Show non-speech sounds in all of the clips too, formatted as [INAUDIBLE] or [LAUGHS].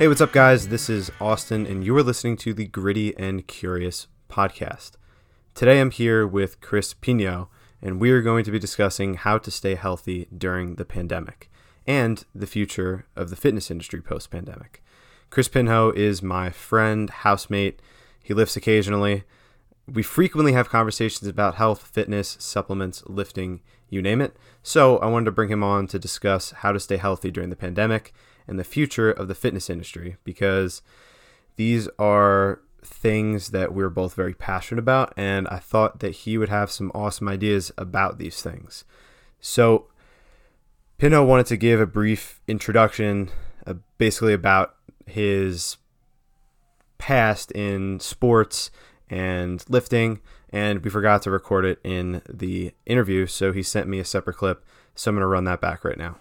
Hey, what's up, guys? This is Austin, and you are listening to the Gritty and Curious podcast. Today I'm here with Chris Pinho, and we are going to be discussing how to stay healthy during the pandemic and the future of the fitness industry post pandemic. Chris Pinho is my friend, housemate. He lifts occasionally. We frequently have conversations about health, fitness, supplements, lifting, you name it. So I wanted to bring him on to discuss how to stay healthy during the pandemic and the future of the fitness industry because these are things that we're both very passionate about, and I thought that he would have some awesome ideas about these things. So, Pinho wanted to give a brief introduction, uh, basically about his past in sports and lifting, and we forgot to record it in the interview, so he sent me a separate clip. So I'm going to run that back right now.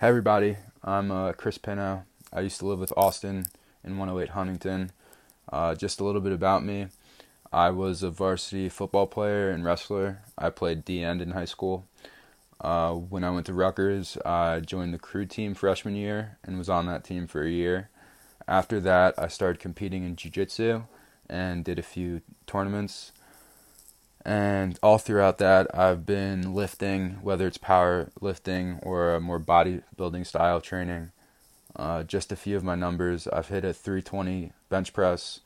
Hey, everybody. I'm uh, Chris Pinho. I used to live with Austin in 108 Huntington. Uh, just a little bit about me. I was a varsity football player and wrestler. I played D end in high school. Uh, when I went to Rutgers, I joined the crew team freshman year and was on that team for a year. After that, I started competing in jiu jitsu and did a few tournaments. And all throughout that, I've been lifting, whether it's power lifting or a more bodybuilding style training. Uh, just a few of my numbers I've hit a 320 bench press,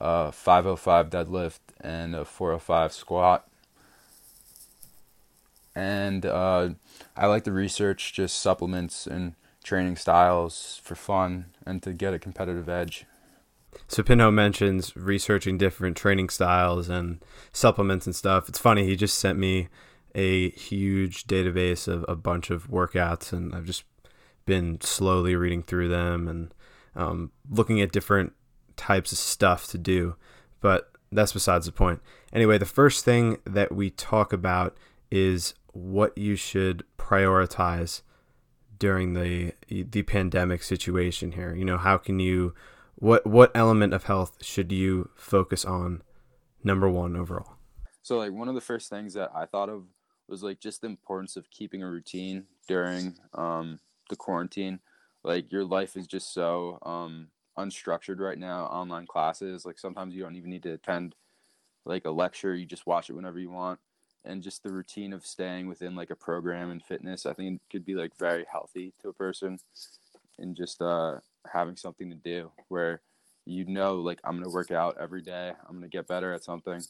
a 505 deadlift, and a 405 squat. And uh, I like to research just supplements and training styles for fun and to get a competitive edge. So Pinho mentions researching different training styles and supplements and stuff. It's funny, he just sent me a huge database of a bunch of workouts, and I've just been slowly reading through them and um, looking at different types of stuff to do. But that's besides the point. Anyway, the first thing that we talk about is what you should prioritize during the the pandemic situation here. You know, how can you what what element of health should you focus on number one overall? So like one of the first things that i thought of was like just the importance of keeping a routine during um, the quarantine. Like your life is just so um, unstructured right now online classes like sometimes you don't even need to attend like a lecture you just watch it whenever you want and just the routine of staying within like a program and fitness i think it could be like very healthy to a person and just uh having something to do where you know like i'm going to work out every day i'm going to get better at something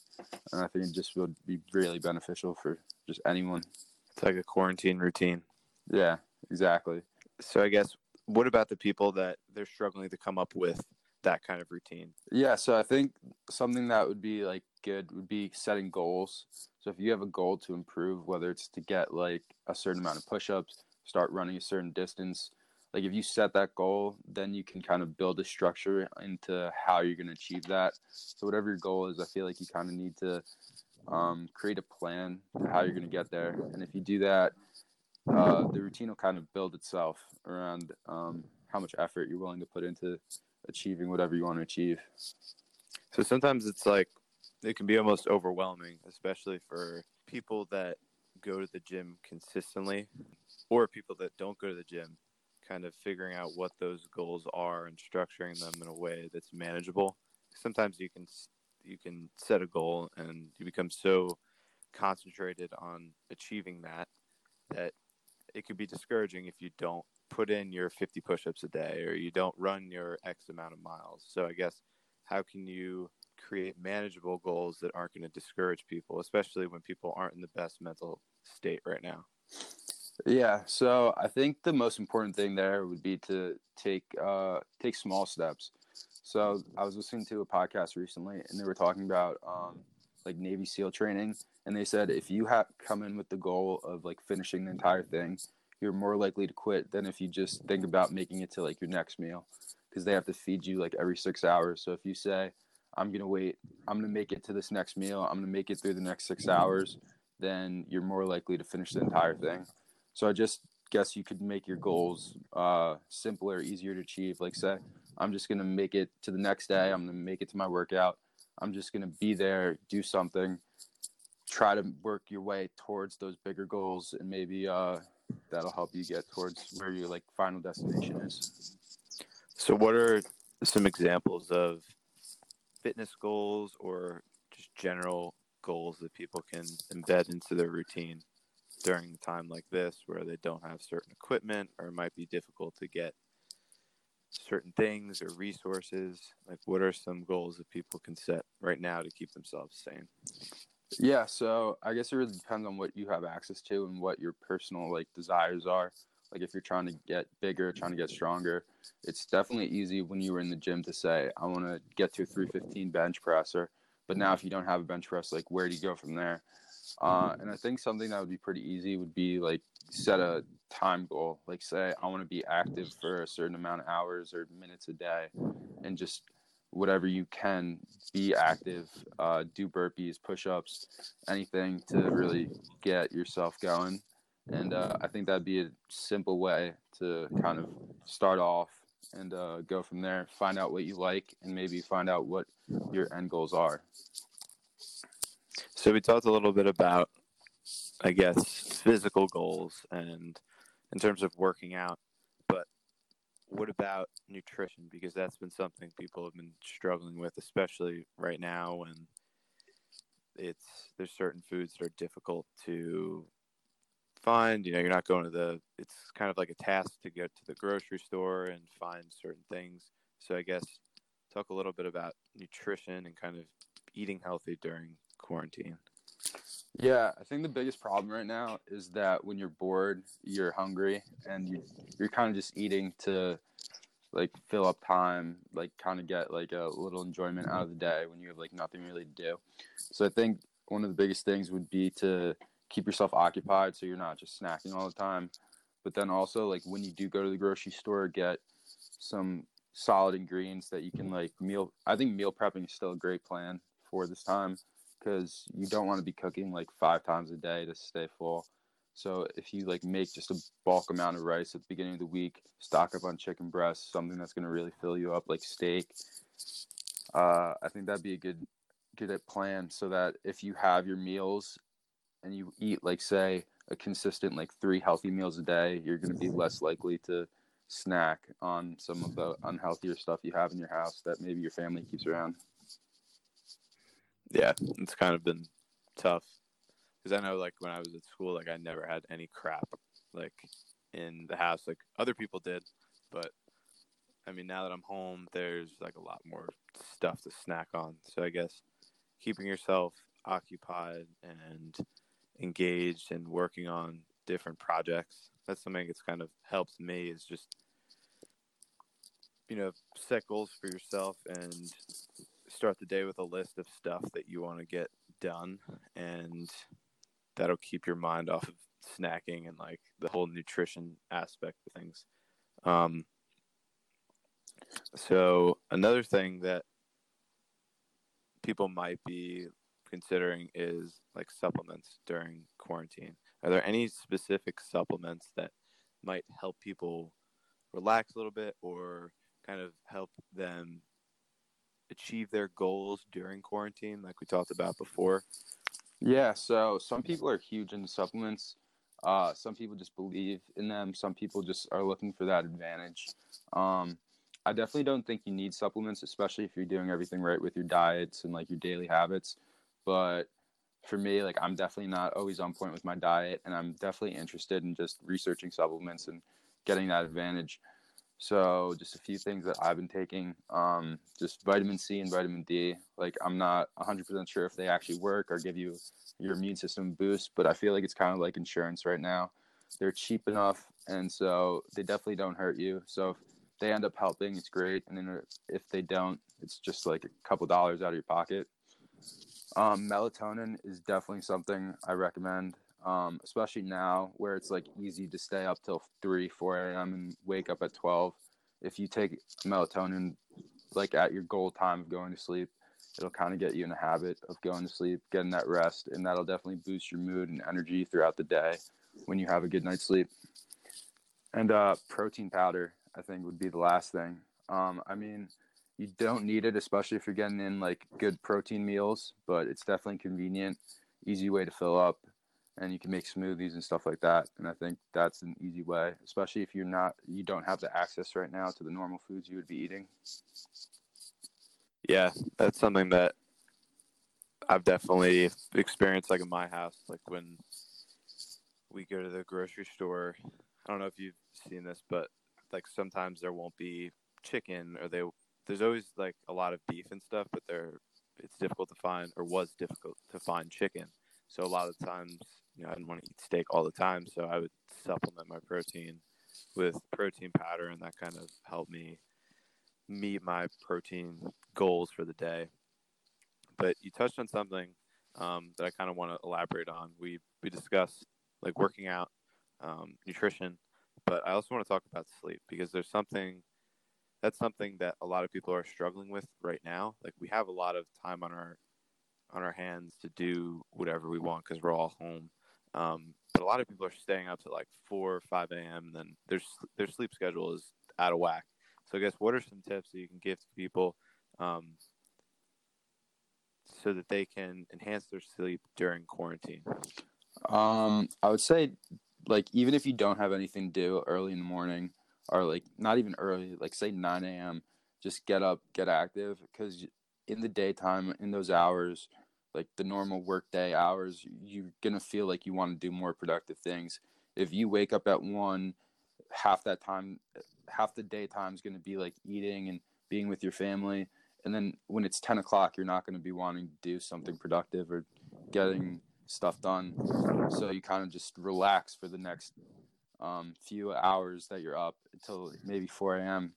and i think it just would be really beneficial for just anyone. It's like a quarantine routine. Yeah exactly. So i guess what about the people that they're struggling to come up with that kind of routine? Yeah so i think something that would be like good would be setting goals so if you have a goal to improve whether it's to get like a certain amount of push-ups start running a certain distance like if you set that goal then you can kind of build a structure into how you're going to achieve that. So whatever your goal is i feel like you kind of need to um, create a plan for how you're going to get there. And if you do that uh, the routine will kind of build itself around um, how much effort you're willing to put into achieving whatever you want to achieve. So sometimes it's like it can be almost overwhelming especially for people that go to the gym consistently or people that don't go to the gym kind of figuring out what those goals are and structuring them in a way that's manageable. Sometimes you can you can set a goal and you become so concentrated on achieving that that it could be discouraging if you don't put in your 50 push-ups a day or you don't run your x amount of miles. So I guess how can you create manageable goals that aren't going to discourage people, especially when people aren't in the best mental state right now? Yeah, so I think the most important thing there would be to take uh, take small steps. So I was listening to a podcast recently, and they were talking about um, like Navy SEAL training, and they said if you have come in with the goal of like finishing the entire thing, you're more likely to quit than if you just think about making it to like your next meal, because they have to feed you like every six hours. So if you say I'm gonna wait, I'm gonna make it to this next meal, I'm gonna make it through the next six hours, then you're more likely to finish the entire thing. So I just guess you could make your goals uh, simpler, easier to achieve. Like say, I'm just gonna make it to the next day. I'm gonna make it to my workout. I'm just gonna be there, do something, try to work your way towards those bigger goals, and maybe uh, that'll help you get towards where your like final destination is. So, what are some examples of fitness goals or just general goals that people can embed into their routine during a time like this where they don't have certain equipment or it might be difficult to get certain things or resources? Like what are some goals that people can set right now to keep themselves sane? Yeah so i guess it really depends on what you have access to and what your personal like desires are like if you're trying to get bigger trying to get stronger it's definitely easy when you were in the gym to say i want to get to a 315 bench presser. But now if you don't have a bench press like where do you go from there? Uh, and i think something that would be pretty easy would be like set a time goal. Like say i want to be active for a certain amount of hours or minutes a day and just whatever you can be active uh, do burpees push-ups anything to really get yourself going and uh, i think that'd be a simple way to kind of start off and uh, go from there find out what you like and maybe find out what your end goals are. So we talked a little bit about i guess physical goals and in terms of working out but what about nutrition? Because that's been something people have been struggling with especially right now when it's there's certain foods that are difficult to find you know you're not going to the it's kind of like a task to go to the grocery store and find certain things so i guess talk a little bit about nutrition and kind of eating healthy during quarantine yeah, I think the biggest problem right now is that when you're bored, you're hungry, and you you're kind of just eating to like fill up time, like kind of get like a little enjoyment out of the day when you have like nothing really to do. So I think one of the biggest things would be to keep yourself occupied so you're not just snacking all the time. But then also like when you do go to the grocery store, get some solid ingredients that you can like meal. I think meal prepping is still a great plan for this time because you don't want to be cooking like five times a day to stay full. So if you like make just a bulk amount of rice at the beginning of the week, stock up on chicken breasts, something that's going to really fill you up like steak. Uh, I think that'd be a good good plan so that if you have your meals and you eat like say a consistent like three healthy meals a day, you're going to be less likely to snack on some of the unhealthier stuff you have in your house that maybe your family keeps around yeah, it's kind of been tough because I know like when I was at school, like I never had any crap like in the house like other people did, but I mean now that I'm home, there's like a lot more stuff to snack on. So I guess keeping yourself occupied and engaged and working on different projects. That's something that's kind of helped me is just you know set goals for yourself and start the day with a list of stuff that you want to get done and that'll keep your mind off of snacking and like the whole nutrition aspect of things. Um, so another thing that people might be considering is like supplements during quarantine are there any specific supplements that might help people relax a little bit or kind of help them achieve their goals during quarantine, like we talked about before? Yeah, so some people are huge into supplements. Uh, some people just believe in them. Some people just are looking for that advantage. Um, I definitely don't think you need supplements, especially if you're doing everything right with your diets and like your daily habits. But for me, like I'm definitely not always on point with my diet, and I'm definitely interested in just researching supplements and getting that advantage. So just a few things that I've been taking, um, just vitamin C and vitamin D. Like I'm not 100% sure if they actually work or give you your immune system boost, but I feel like it's kind of like insurance right now. They're cheap enough, and so they definitely don't hurt you. So if they end up helping, it's great. And then if they don't, it's just like a couple dollars out of your pocket. Um, melatonin is definitely something I recommend um, especially now where it's like easy to stay up till 3 4 a.m and wake up at 12 if you take melatonin like at your goal time of going to sleep it'll kind of get you in a habit of going to sleep getting that rest and that'll definitely boost your mood and energy throughout the day when you have a good night's sleep. And uh, protein powder i think would be the last thing. Um, I mean, you don't need it, especially if you're getting in like good protein meals, but it's definitely convenient, easy way to fill up, and you can make smoothies and stuff like that. And I think that's an easy way, especially if you're not you don't have the access right now to the normal foods you would be eating. Yeah, that's something that I've definitely experienced like in my house, like when we go to the grocery store. I don't know if you've seen this, but like sometimes there won't be chicken or they there's always like a lot of beef and stuff, but there it's difficult to find or was difficult to find chicken. So a lot of times, you know, I didn't want to eat steak all the time, so I would supplement my protein with protein powder, and that kind of helped me meet my protein goals for the day. But you touched on something um, that I kind of want to elaborate on. We we discussed like working out, um, nutrition, but I also want to talk about sleep because there's something that's something that a lot of people are struggling with right now. Like we have a lot of time on our on our hands to do whatever we want because we're all home. Um, but a lot of people are staying up to like four or five a.m. Then their their sleep schedule is out of whack. So I guess what are some tips that you can give to people um, so that they can enhance their sleep during quarantine? Um, I would say, like, even if you don't have anything to do early in the morning, or like not even early, like say 9 a.m., just get up, get active, because in the daytime, in those hours, like the normal workday hours, you're gonna feel like you want to do more productive things. If you wake up at one, half that time, half the daytime is gonna be like eating and being with your family, and then when it's 10 o'clock, you're not gonna be wanting to do something productive or getting stuff done. So you kind of just relax for the next um, few hours that you're up until maybe 4 a.m.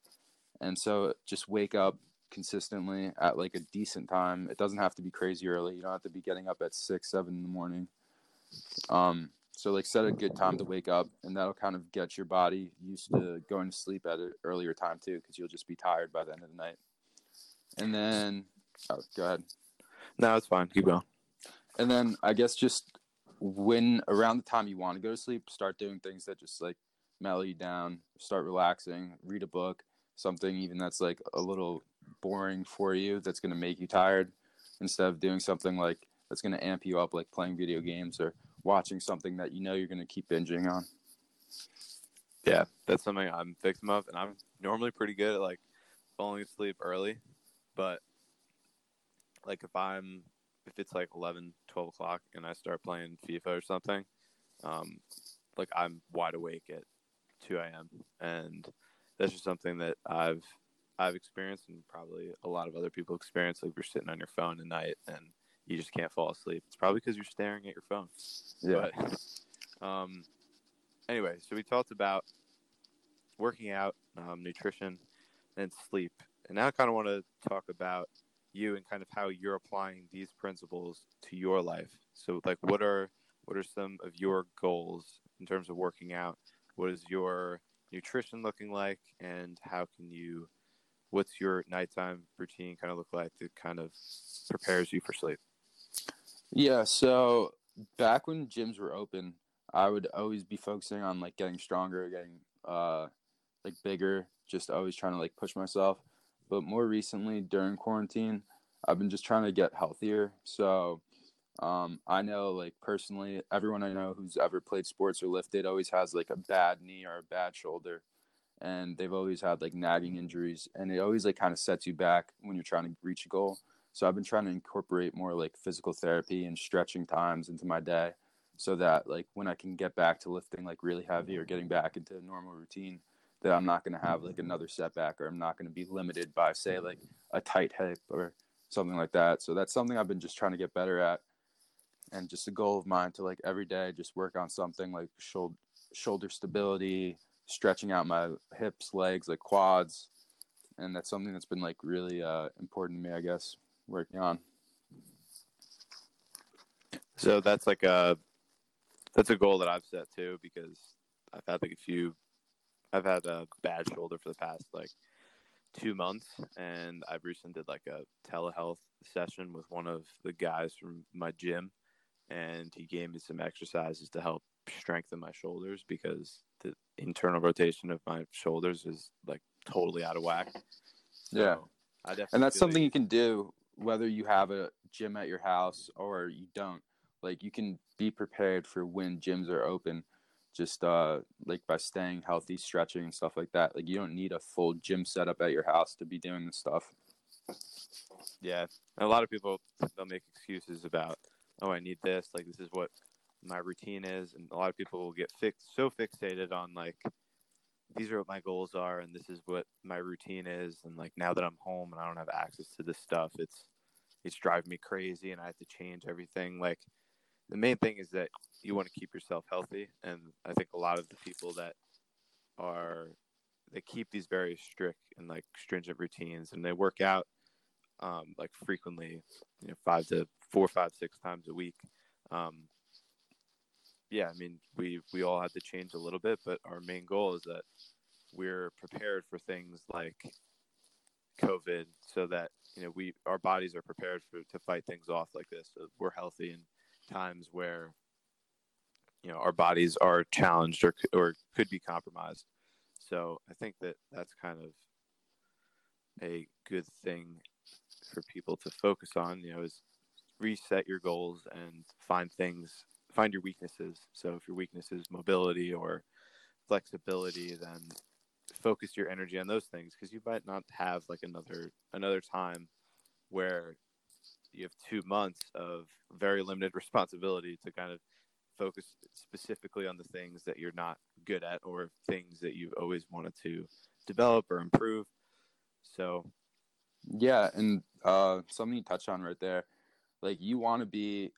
And so just wake up consistently at like a decent time. It doesn't have to be crazy early. You don't have to be getting up at six, seven in the morning. Um, so like set a good time to wake up, and that'll kind of get your body used to going to sleep at an earlier time too, because you'll just be tired by the end of the night. And then, oh, go ahead. No, it's fine. Keep going. And then I guess just when around the time you want to go to sleep, start doing things that just like mellow you down, start relaxing, read a book, something even that's like a little boring for you that's going to make you tired instead of doing something like that's going to amp you up like playing video games or watching something that you know you're going to keep binging on. Yeah, that's something I'm victim of and I'm normally pretty good at like falling asleep early, but like if I'm if it's like 11, 12 o'clock and I start playing FIFA or something, um, like I'm wide awake at 2 a.m. and that's just something that I've I've experienced and probably a lot of other people experience. Like you're sitting on your phone at night and you just can't fall asleep. It's probably because you're staring at your phone. Yeah. But, [LAUGHS] um. Anyway, so we talked about working out, um, nutrition, and sleep, and now I kind of want to talk about you and kind of how you're applying these principles to your life. So, like, what are what are some of your goals in terms of working out? What is your nutrition looking like, and how can you? What's your nighttime routine kind of look like that kind of prepares you for sleep? Yeah, so back when gyms were open, I would always be focusing on like getting stronger, getting uh like bigger, just always trying to like push myself. But more recently during quarantine, I've been just trying to get healthier. So um, I know like personally, everyone I know who's ever played sports or lifted always has like a bad knee or a bad shoulder. And they've always had like nagging injuries, and it always like kind of sets you back when you're trying to reach a goal. So I've been trying to incorporate more like physical therapy and stretching times into my day so that like when I can get back to lifting like really heavy or getting back into a normal routine that I'm not going to have like another setback or I'm not going to be limited by say like a tight hip or something like that. So that's something I've been just trying to get better at and just a goal of mine to like every day just work on something like shoulder shoulder stability, stretching out my hips, legs, like quads. And that's something that's been like really uh, important to me, I guess, working on. So that's like a that's a goal that I've set too because I've had like a few I've had a bad shoulder for the past like two months and I've recently did like a telehealth session with one of the guys from my gym and he gave me some exercises to help strengthen my shoulders because the internal rotation of my shoulders is like totally out of whack. So yeah, I definitely and that's something like... you can do whether you have a gym at your house or you don't. Like you can be prepared for when gyms are open just uh like by staying healthy stretching and stuff like that like you don't need a full gym setup at your house to be doing this stuff. Yeah and a lot of people they'll make excuses about oh i need this like this is what my routine is and a lot of people will get fixed so fixated on like these are what my goals are and this is what my routine is and like now that i'm home and i don't have access to this stuff it's it's driving me crazy and i have to change everything like the main thing is that you want to keep yourself healthy and i think a lot of the people that are they keep these very strict and like stringent routines and they work out um, like frequently you know five to four five six times a week. Um, yeah i mean we we all had to change a little bit but our main goal is that we're prepared for things like covid so that you know we our bodies are prepared for to fight things off like this. So we're healthy in times where you know our bodies are challenged or or could be compromised. So I think that that's kind of a good thing for people to focus on. You know, is reset your goals and find things, find your weaknesses. So if your weakness is mobility or flexibility, then focus your energy on those things because you might not have like another another time where you have two months of very limited [LAUGHS] responsibility to kind of focus specifically on the things that you're not good at or things that you've always wanted to develop or improve. So, yeah, and uh, something you touched on right there, like you want to be.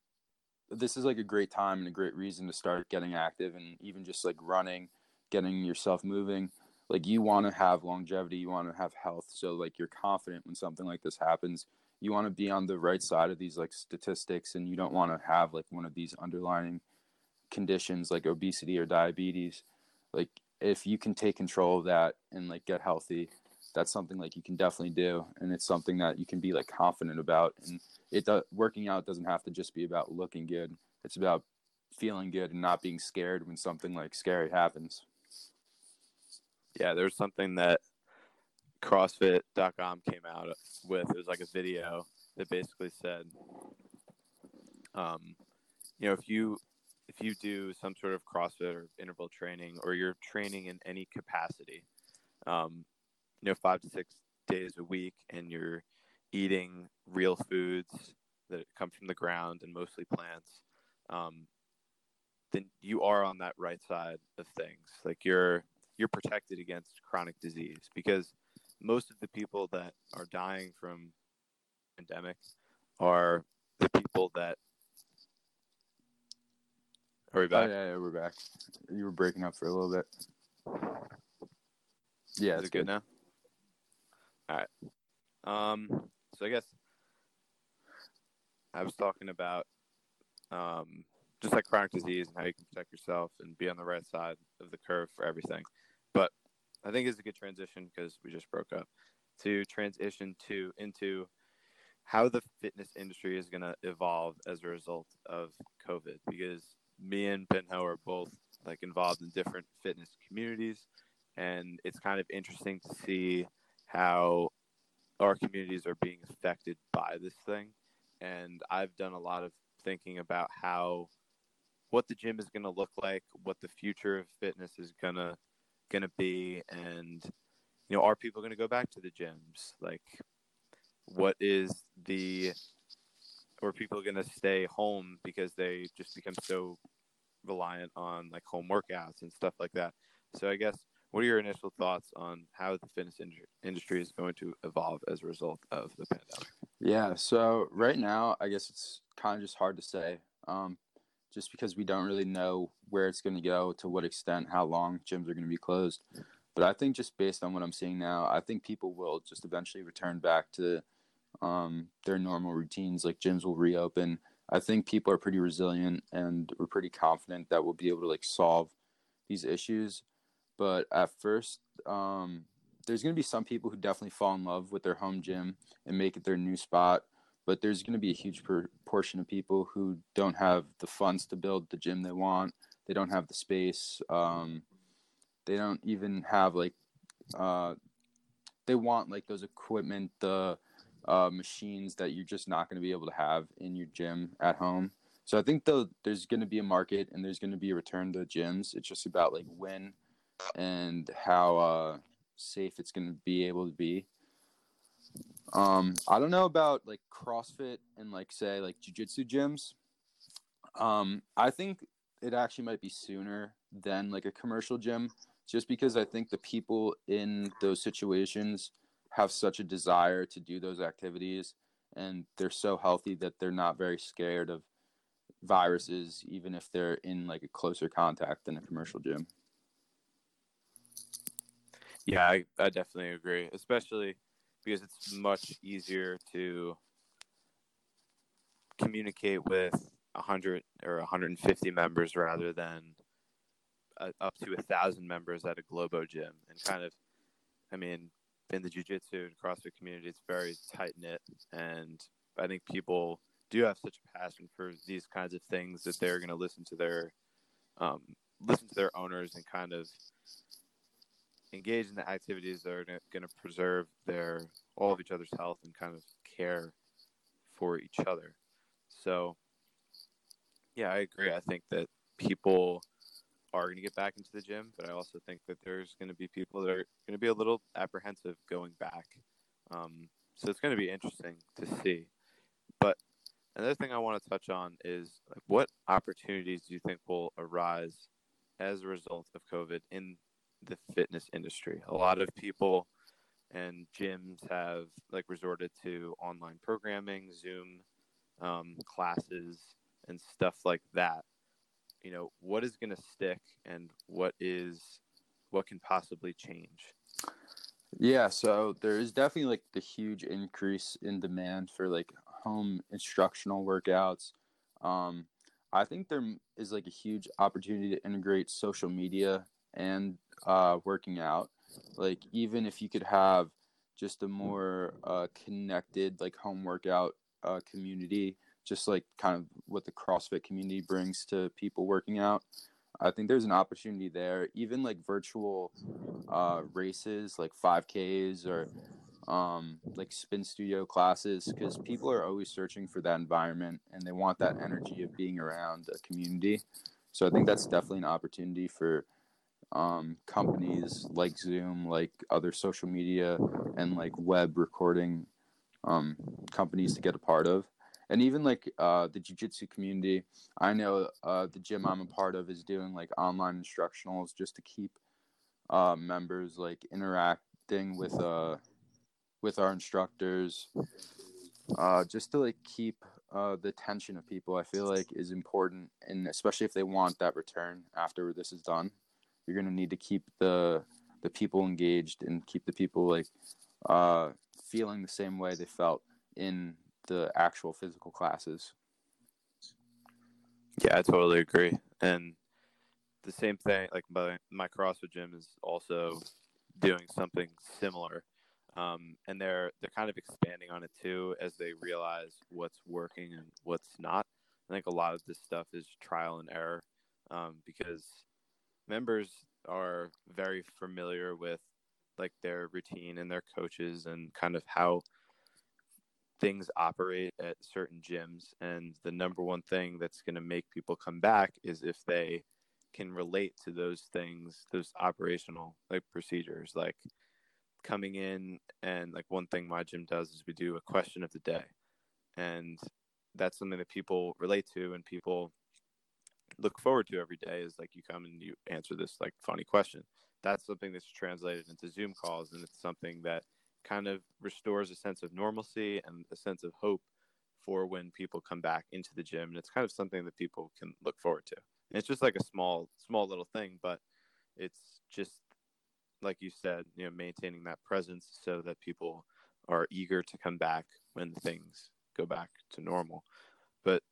This is like a great time and a great reason to start getting active and even just like running, getting yourself moving. Like you want to have longevity, you want to have health, so like you're confident when something like this happens you want to be on the right side of these like statistics and you don't want to have like one of these underlying conditions like obesity or diabetes like if you can take control of that and like get healthy that's something like you can definitely do and it's something that you can be like confident about and it does working out doesn't have to just be about looking good it's about feeling good and not being scared when something like scary happens yeah there's something that CrossFit.com came out with. It was like a video that basically said, um, you know, if you if you do some sort of CrossFit or interval training, or you're training in any capacity, um, you know, five to six days a week, and you're eating real foods that come from the ground and mostly plants, um, then you are on that right side of things. Like you're you're protected against chronic disease because most of the people that are dying from pandemic are the people that are we back? Oh, yeah, yeah, we're back. You were breaking up for a little bit. Yeah, is it good, good now? All right. Um, so I guess I was talking about um, just like chronic disease and how you can protect yourself and be on the right side of the curve for everything. But I think it's a good transition because we just broke up to transition to into how the fitness industry is going to evolve as a result of COVID. Because me and Pinho are both like involved in different fitness communities, and it's kind of interesting to see how our communities are being affected by this thing. And I've done a lot of thinking about how what the gym is going to look like, what the future of fitness is going to going to be and you know are people going to go back to the gyms like what is the or people going to stay home because they just become so reliant on like home workouts and stuff like that so i guess what are your initial thoughts on how the fitness in- industry is going to evolve as a result of the pandemic yeah so right now i guess it's kind of just hard to say um, just because we don't really know where it's going to go, to what extent, how long gyms are going to be closed. But I think just based on what I'm seeing now, I think people will just eventually return back to um, their normal routines. Like gyms will reopen. I think people are pretty resilient, and we're pretty confident that we'll be able to like solve these issues. But at first, um, there's going to be some people who definitely fall in love with their home gym and make it their new spot but there's going to be a huge portion of people who don't have the funds to build the gym they want. They don't have the space. Um, they don't even have like uh, they want like those equipment, the uh, machines that you're just not going to be able to have in your gym at home. So I think though there's going to be a market and there's going to be a return to gyms. It's just about like when and how uh, safe it's going to be able to be. Um, I don't know about like CrossFit and like say like jujitsu gyms. Um, I think it actually might be sooner than like a commercial gym, just because I think the people in those situations have such a desire to do those activities and they're so healthy that they're not very scared of viruses even if they're in like a closer contact than a commercial gym. Yeah i, I definitely agree especially because it's much easier to communicate with 100 or 150 members rather than uh, up to a thousand members at a globo gym and kind of i mean in the jiu-jitsu and CrossFit community, it's very tight knit, and I think people do have such a passion for these kinds of things that they're going to listen to their um, listen to their owners and kind of engage in the activities that are going to preserve their all of each other's health and kind of care for each other. So, yeah, I agree. I think that people are going to get back into the gym, but I also think that there's going to be people that are going to be a little apprehensive going back. Um, so it's going to be interesting to see. But another thing I want to touch on is like, what opportunities do you think will arise as a result of COVID in the fitness industry? A lot of people and gyms have like resorted to online programming, Zoom um, classes, and stuff like that you know what is going to stick and what is what can possibly change? Yeah so there is definitely like the huge increase in demand for like home instructional workouts. Um i think there is like a huge opportunity to integrate social media and uh working out. Like even if you could have just a more uh connected like home workout uh community just like kind of what the CrossFit community brings to people working out. I think there's an opportunity there. Even like virtual uh, races, like 5Ks or um, like spin studio classes, because people are always searching for that environment and they want that energy of being around a community. So I think that's definitely an opportunity for um, companies like Zoom, like other social media, and like web recording um, companies to get a part of and even like uh, the jiu-jitsu community i know uh, the gym i'm a part of is doing like online instructionals just to keep uh, members like interacting with uh with our instructors uh, just to like keep uh, the attention of people i feel like is important. And especially if they want that return after this is done you're going to need to keep the the people engaged and keep the people like uh, feeling the same way they felt in the actual physical classes. Yeah, I totally agree. And the same thing, like my, my CrossFit gym is also doing something similar. Um, and they're they're kind of expanding on it too as they realize what's working and what's not. I think a lot of this stuff is trial and error um, because members are very familiar with like their routine and their coaches and kind of how things operate at certain gyms and the number one thing that's going to make people come back is if they can relate to those things those operational like procedures like coming in and like one thing my gym does is we do a question of the day and that's something that people relate to and people look forward to every day is like you come and you answer this like funny question. That's something that's translated into zoom calls and it's something that kind of restores a sense of normalcy and a sense of hope for when people come back into the gym. And it's kind of something that people can look forward to. And it's just like a small small little thing but it's just like you said you know maintaining that presence so that people are eager to come back when things go back to normal. But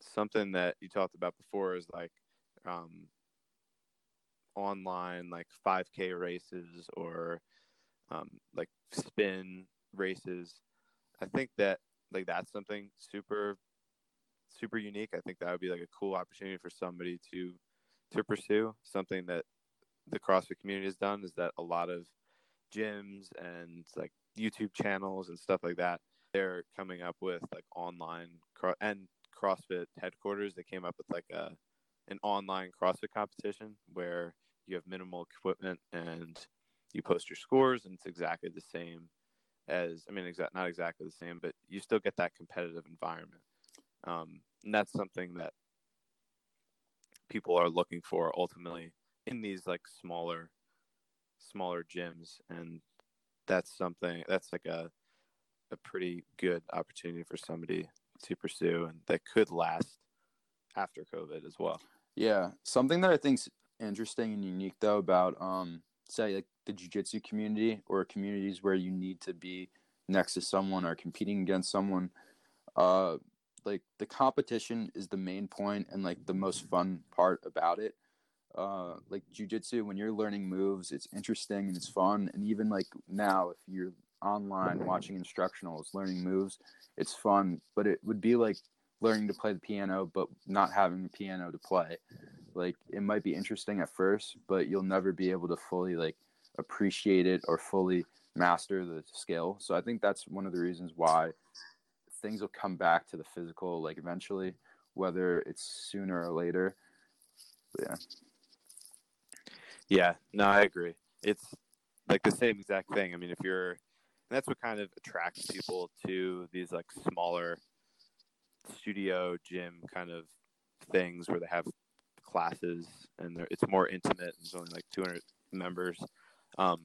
something that you talked about before is like um, online like 5k races or um, like spin races. I think that like that's something super super unique. I think that would be like a cool opportunity for somebody to to pursue. Something that the CrossFit community has done is that a lot of gyms and like YouTube channels and stuff like that, they're coming up with like online and CrossFit headquarters. They came up with like a an online CrossFit competition where you have minimal equipment and you post your scores and it's exactly the same as I mean, exact not exactly the same, but you still get that competitive environment. Um, and that's something that people are looking for ultimately in these like smaller, smaller gyms, and that's something that's like a a pretty good opportunity for somebody to pursue, and that could last after COVID as well. Yeah, something that I think's interesting and unique though about um say like the jiu-jitsu community or communities where you need to be next to someone or competing against someone uh like the competition is the main point and like the most fun part about it. Uh like jiu-jitsu when you're learning moves it's interesting and it's fun. And even like now if you're online watching instructionals learning moves it's fun. But it would be like learning to play the piano but not having a piano to play like it might be interesting at first but you'll never be able to fully like appreciate it or fully master the skill. So i think that's one of the reasons why things will come back to the physical like eventually whether it's sooner or later. But yeah. Yeah. No i agree. It's like the same exact thing. I mean if you're that's what kind of attracts people to these like smaller studio gym kind of things where they have classes and it's more intimate there's only like 200 members um,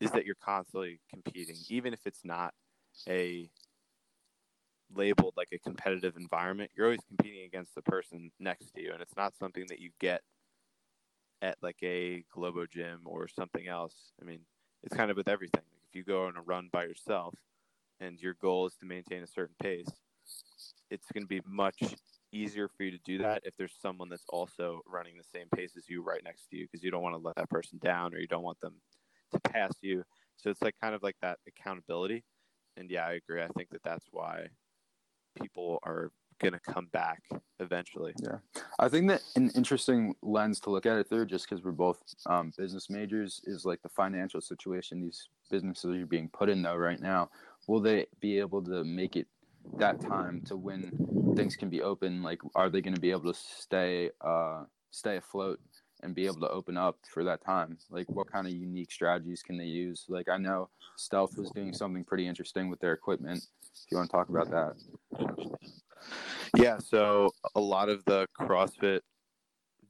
is that you're constantly competing even if it's not a labeled like a competitive environment you're always competing against the person next to you and it's not something that you get at like a globo gym or something else. I mean it's kind of with everything. Like if you go on a run by yourself and your goal is to maintain a certain pace it's going to be much easier for you to do that if there's someone that's also running the same pace as you right next to you because you don't want to let that person down or you don't want them to pass you. So it's like kind of like that accountability. And yeah, I agree. I think that that's why people are going to come back eventually. Yeah. I think that an interesting lens to look at it through, just because we're both um, business majors, is like the financial situation these businesses are being put in, though, right now. Will they be able to make it that time to when things can be open like are they going to be able to stay uh stay afloat and be able to open up for that time? Like what kind of unique strategies can they use? Like i know stealth was doing something pretty interesting with their equipment. If you want to talk about that. Yeah so a lot of the crossfit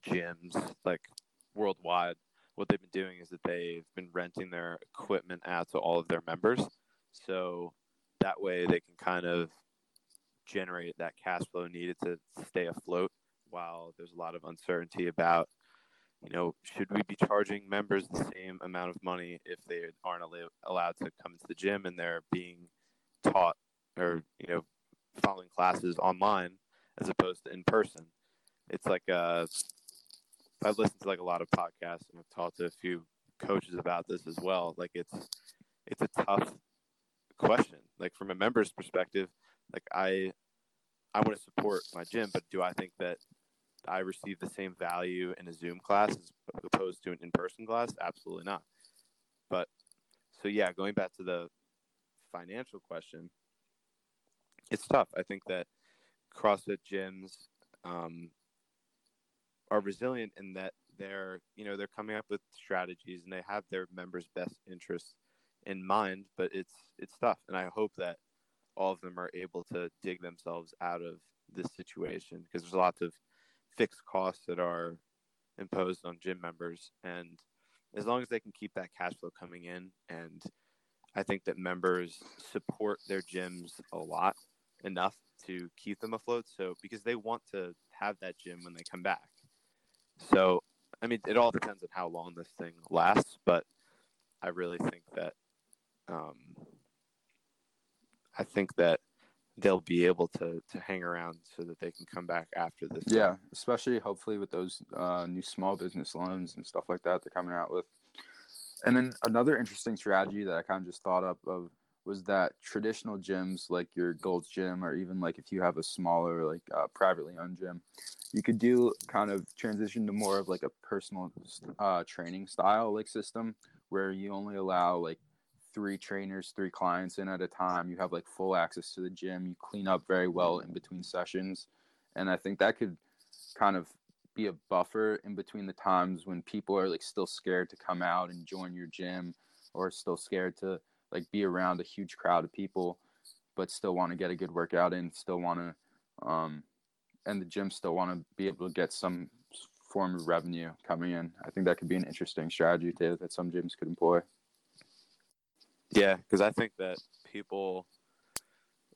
gyms like worldwide what they've been doing is that they've been renting their equipment out to all of their members. So that way they can kind of generate that cash flow needed to stay afloat while there's a lot of uncertainty about you know should we be charging members the same amount of money if they aren't allowed to come into the gym and they're being taught or you know following classes online as opposed to in person? It's like uh i've listened to like a lot of podcasts and i've talked to a few coaches about this as well. Like it's it's a tough question. Like from a member's perspective like I I want to support my gym, but do I think that I receive the same value in a Zoom class as opposed to an in-person class? Absolutely not. But so yeah, going back to the financial question, it's tough. I think that CrossFit gyms um, are resilient in that they're you know they're coming up with strategies and they have their members' best interests in mind, but it's it's tough, and I hope that all of them are able to dig themselves out of this situation because there's lots of fixed costs that are imposed on gym members. And as long as they can keep that cash flow coming in and i think that members support their gyms a lot enough to keep them afloat so because they want to have that gym when they come back. So i mean it all depends on how long this thing lasts but i really think that um, I think that they'll be able to to hang around so that they can come back after this. Yeah, especially hopefully with those uh, new small business loans and stuff like that they're coming out with. And then another interesting strategy that I kind of just thought up of was that traditional gyms like your Gold's Gym, or even like if you have a smaller, like uh, privately owned gym, you could do kind of transition to more of like a personal uh, training style like system where you only allow like three trainers, three clients in at a time. You have like full access to the gym. You clean up very well in between sessions, and I think that could kind of be a buffer in between the times when people are like still scared to come out and join your gym or still scared to like be around a huge crowd of people but still want to get a good workout in still want to um and the gym still want to be able to get some form of revenue coming in i think that could be an interesting strategy that some gyms could employ yeah because i think that people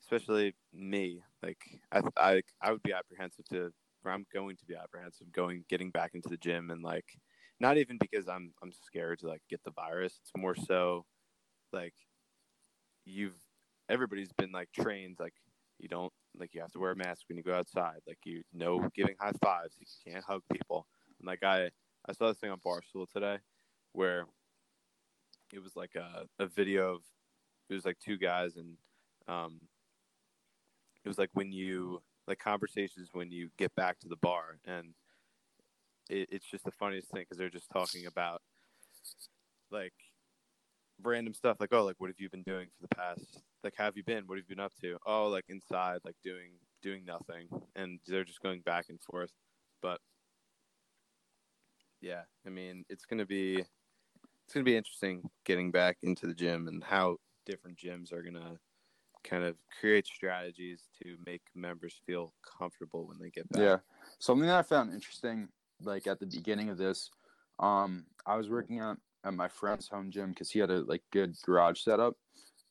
especially me like I, I i would be apprehensive to or i'm going to be apprehensive going getting back into the gym and like not even because i'm i'm scared to like get the virus. It's more so like you've everybody's been like trained like you don't like you have to wear a mask when you go outside. Like you know giving high fives you can't hug people. And like i i saw this thing on barstool today where it was like a, a video of it was like two guys and um it was like when you like conversations when you get back to the bar and it, it's just the funniest thing because they're just talking about like random stuff like oh like what have you been doing for the past like have you been? What have you been up to? Oh like inside like doing doing nothing. And they're just going back and forth. But yeah i mean it's gonna be it's gonna be interesting getting back into the gym and how different gyms are gonna kind of create strategies to make members feel comfortable when they get back. Yeah. Something that i found interesting like at the beginning of this um i was working out at my friend's home gym because he had a like good garage setup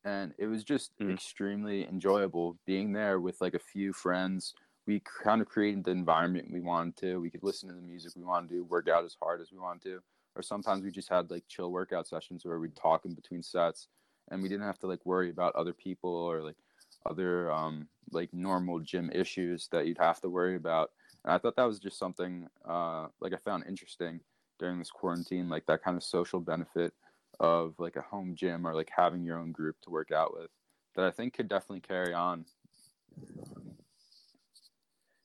and it was just mm. extremely enjoyable being there with like a few friends. We kind of created the environment we wanted to. We could listen to the music we wanted to work out as hard as we wanted to or sometimes we just had like chill workout sessions where we'd talk in between sets and we didn't have to like worry about other people or like other um like normal gym issues that you'd have to worry about and i thought that was just something uh like i found interesting during this quarantine, like that kind of social benefit of like a home gym or like having your own group to work out with that I think could definitely carry on.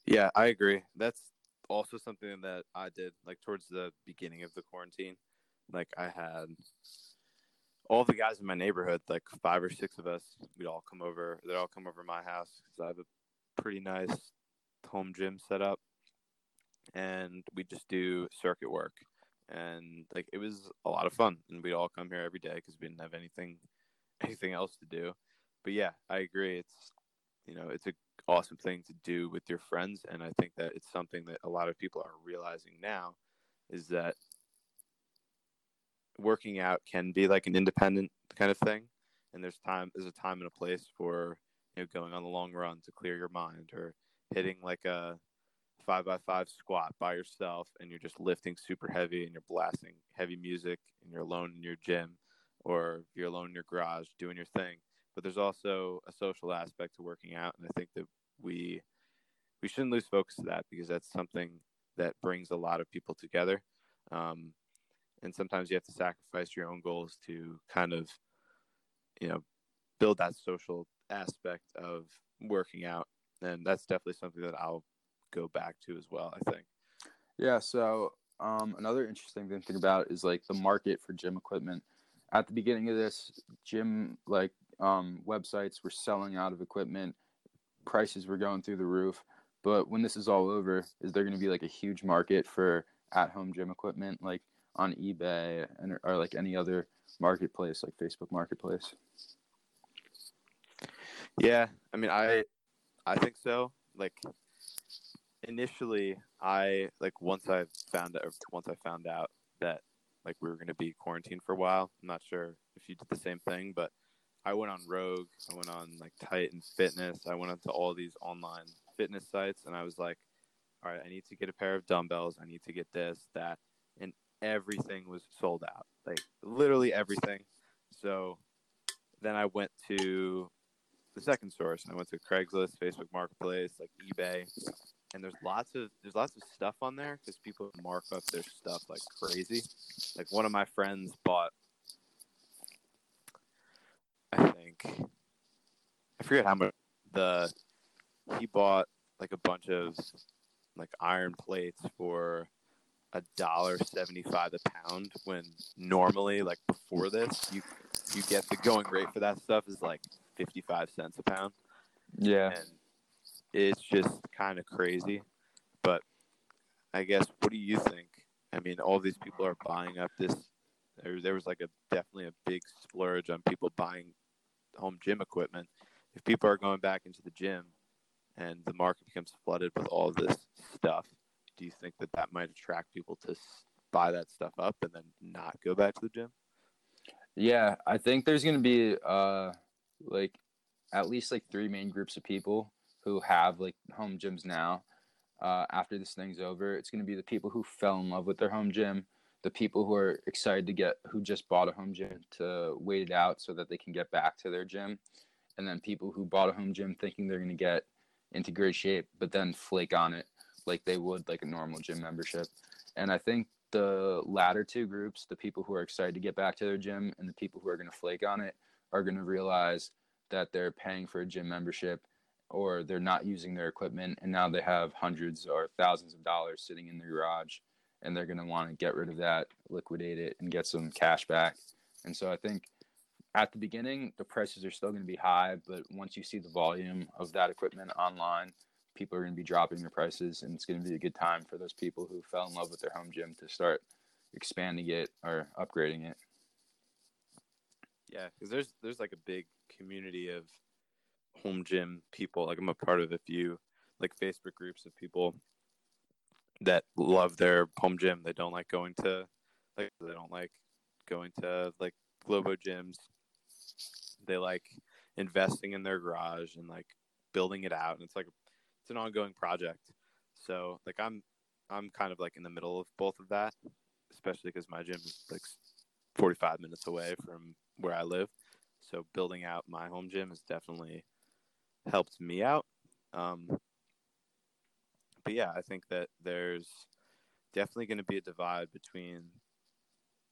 Yeah, I agree. That's also something that I did like towards the beginning of the quarantine. Like I had all the guys in my neighborhood, like five or six of us, we'd all come over. They'd all come over my house because I have a pretty nice home gym set up, and we just do circuit work and like it was a lot of fun and we'd all come here every day because we didn't have anything [LAUGHS] anything else to do but yeah i agree it's you know it's a awesome thing to do with your friends and i think that it's something that a lot of people are realizing now is that working out can be like an independent kind of thing and there's time there's a time and a place for you know going on the long run to clear your mind or hitting like a five by five squat by yourself and you're just lifting super heavy and you're blasting heavy music and you're alone in your gym or you're alone in your garage doing your thing. But there's also a social aspect to working out, and I think that we we shouldn't lose focus of that because that's something that brings a lot of people together. Um, and sometimes you have to sacrifice your own goals to kind of, you know, build that social aspect of working out. And that's definitely something that I'll go back to as well. I think. Yeah. So um, another interesting thing to think about is like the market for gym equipment. At the beginning of this, gym like um, websites were selling out of equipment, prices were going through the roof. But when this is all over, is there going to be like a huge market for at-home gym equipment, like on eBay and or like any other marketplace, like Facebook Marketplace? Yeah, I mean, I I think so. Like initially I like once I found out once I found out that like we were going to be quarantined for a while. I'm not sure if you did the same thing, but I went on Rogue, I went on like Titan Fitness, I went onto all these online fitness sites, and I was like, all right, I need to get a pair of dumbbells, I need to get this, that, and everything was sold out, like literally everything. So then I went to the second source. I went to Craigslist, Facebook Marketplace, like eBay, and there's lots of there's lots of stuff on there because people mark up their stuff like crazy. Like one of my friends bought, I think think I forget how much the he bought like a bunch of like iron plates for a dollar seventy five a pound when normally like before this you you get the going rate for that stuff is like fifty five cents a pound. Yeah. And it's just kind of crazy. But I guess what do you think? I mean, all these people are buying up this. There, there was like a definitely a big splurge on people buying home gym equipment. If people are going back into the gym and the market becomes flooded with all this stuff, do you think that that might attract people to buy that stuff up and then not go back to the gym? Yeah, I think there's going to be uh like at least like three main groups of people who have like home gyms now. Uh, after this thing's over, it's going to be the people who fell in love with their home gym, the people who are excited to get who just bought a home gym to wait it out so that they can get back to their gym, and then people who bought a home gym thinking they're going to get into great shape, but then flake on it like they would like a normal gym membership. And I think the latter two groups, the people who are excited to get back to their gym and the people who are going to flake on it, are going to realize that they're paying for a gym membership or they're not using their equipment and now they have hundreds or thousands of dollars sitting in their garage and they're going to want to get rid of that, liquidate it, and get some cash back. And so I think at the beginning, the prices are still going to be high, but once you see the volume of that equipment online, people are going to be dropping their prices, and it's going to be a good time for those people who fell in love with their home gym to start expanding it or upgrading it. Yeah, because there's there's like a big community of home gym people. Like I'm a part of a few like Facebook groups of people that love their home gym. They don't like going to like they don't like going to like Globo gyms. They like investing in their garage and like building it out, and it's like it's an ongoing project. So like I'm I'm kind of like in the middle of both of that, especially because my gym is like 45 minutes away from where I live. So building out my home gym has definitely helped me out. Um, but yeah, I think that there's definitely going to be a divide between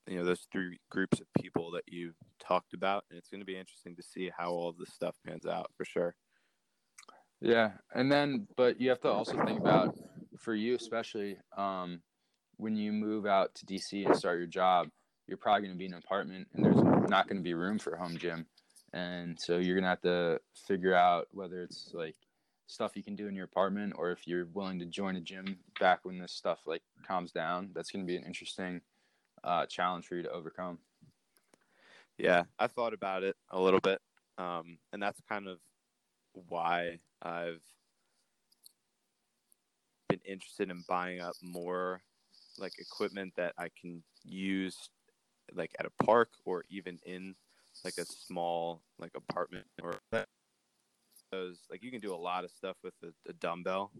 you know those three groups of people that you talked about, and it's going to be interesting to see how all of this stuff pans out for sure. Yeah, and then but you have to also think about for you especially um, when you move out to DC and start your job, you're probably going to be in an apartment and there's not going to be room for a home gym, and so you're going to have to figure out whether it's like stuff you can do in your apartment or if you're willing to join a gym back when this stuff like calms down. That's going to be an interesting uh, challenge for you to overcome. Yeah, I thought about it a little bit, um, and that's kind of why I've been interested in buying up more like equipment that I can use like at a park or even in like a small like apartment or those like you can do a lot of stuff with a, a dumbbell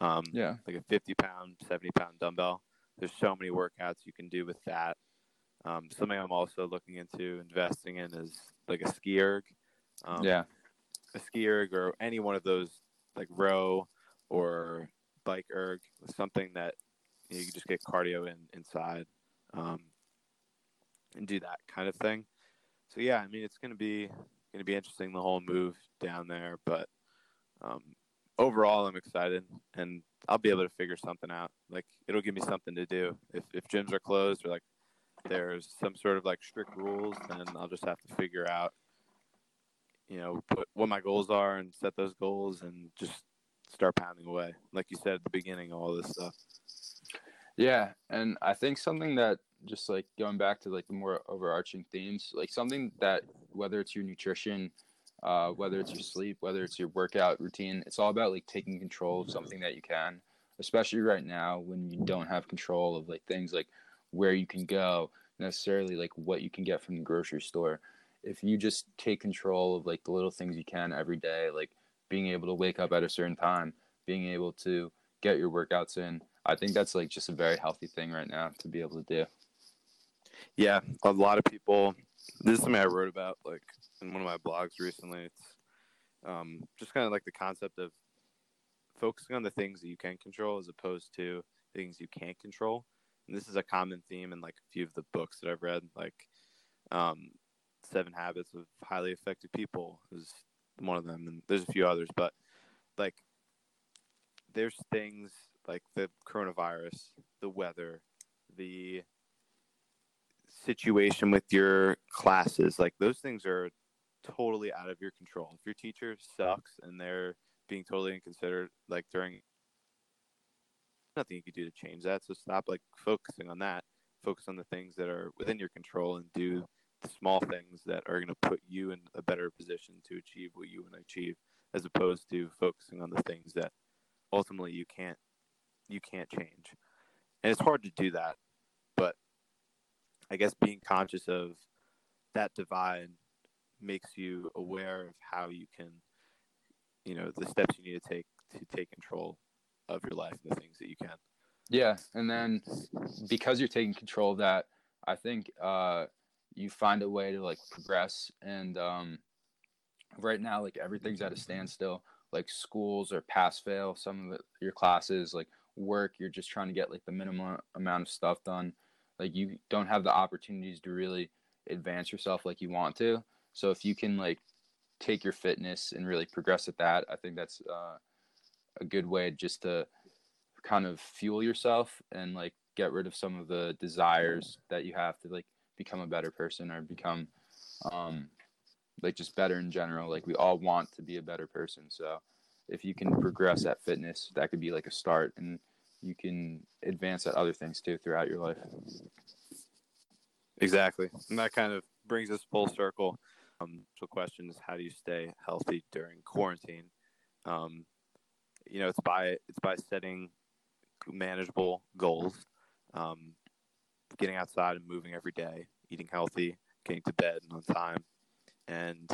um Yeah. like a 50 pound 70 pound dumbbell. There's so many workouts you can do with that. Um, something i'm also looking into investing in is like a ski erg. Um, yeah, a ski erg or any one of those like row or bike erg something that you, know, you can just get cardio in inside um, and do that kind of thing. So yeah i mean it's going to be going to be interesting the whole move down there but um, overall i'm excited and i'll be able to figure something out. Like it'll give me something to do. If, if gyms are closed or like there's some sort of like strict rules then i'll just have to figure out you know put what my goals are and set those goals and just start pounding away. Like you said at the beginning all this stuff Yeah, and I think something that just like going back to like the more overarching themes, like something that whether it's your nutrition, uh, whether it's your sleep, whether it's your workout routine, it's all about like taking control of something that you can, especially right now when you don't have control of like things like where you can go, necessarily like what you can get from the grocery store. If you just take control of like the little things you can every day, like being able to wake up at a certain time, being able to get your workouts in, I think that's like just a very healthy thing right now to be able to do. Yeah, a lot of people. This is something I wrote about, like in one of my blogs recently. It's um, just kind of like the concept of focusing on the things that you can control as opposed to things you can't control. And this is a common theme in like a few of the books that I've read. Like, um, Seven Habits of Highly Effective People is one of them, and there's a few others. But like, there's things like the coronavirus, the weather, the situation with your classes. Like those things are totally out of your control. If your teacher sucks and they're being totally inconsiderate, like during nothing you can do to change that. So stop like focusing on that. Focus on the things that are within your control and do the small things that are going to put you in a better position to achieve what you want to achieve, as opposed to focusing on the things that ultimately you can't you can't change. And it's hard to do that, but I guess being conscious of that divide makes you aware of how you can, you know, the steps you need to take to take control of your life and the things that you can. Yeah, and then because you're taking control of that, I think uh, you find a way to like progress. And um, right now, like everything's at a standstill. Like schools are pass fail. Some of it, your classes, like work, you're just trying to get like the minimum amount of stuff done. Like you don't have the opportunities to really advance yourself like you want to. So if you can like take your fitness and really progress at that, I think that's uh, a good way just to kind of fuel yourself and like get rid of some of the desires that you have to like become a better person or become um like just better in general like we all want to be a better person so if you can progress at fitness that could be like a start and you can advance at other things too throughout your life. Exactly. And that kind of brings us full circle. Um, so the question is how do you stay healthy during quarantine? Um, you know it's by it's by setting manageable goals um, getting outside and moving every day eating healthy getting to bed on time. And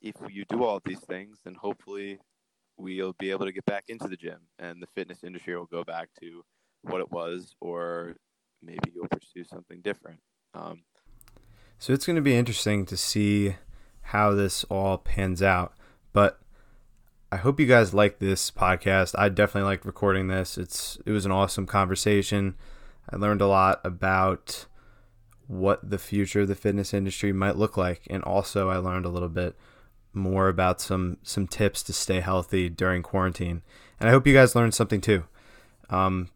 if you do all these things then hopefully we'll be able to get back into the gym and the fitness industry will go back to what it was or maybe you'll pursue something different um, so it's going to be interesting to see how this all pans out but I hope you guys like this podcast. I definitely liked recording this. It's it was an awesome conversation. I learned a lot about what the future of the fitness industry might look like and also I learned a little bit more about some some tips to stay healthy during quarantine. And I hope you guys learned something too. Um,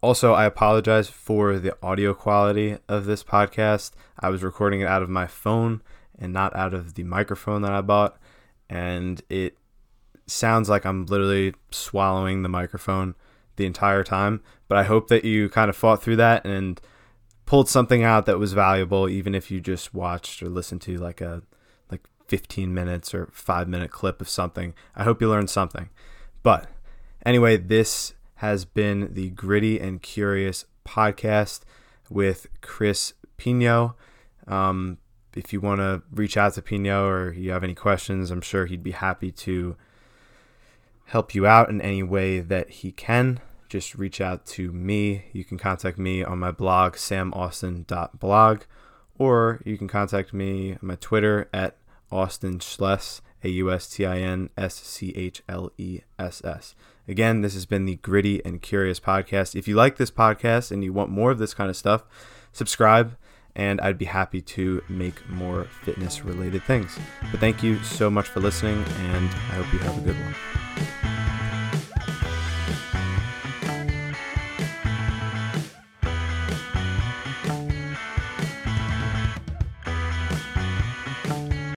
also, I apologize for the audio quality of this podcast. I was recording it out of my phone and not out of the microphone that I bought, and it sounds like I'm literally swallowing the microphone the entire time. But I hope that you kind of fought through that and pulled something out that was valuable, even if you just watched or listened to like a 15 minutes or five minute clip of something. I hope you learned something. But anyway, this has been the Gritty and Curious podcast with Chris Pinho. Um, if you want to reach out to Pinho or you have any questions, I'm sure he'd be happy to help you out in any way that he can, just reach out to me. You can contact me on my blog, samaustin.blog, or you can contact me on my Twitter at Austin Schless, A U S T I N S C H L E S S. Again, this has been the Gritty and Curious podcast. If you like this podcast and you want more of this kind of stuff, subscribe and I'd be happy to make more fitness related things. But thank you so much for listening, and I hope you have a good one.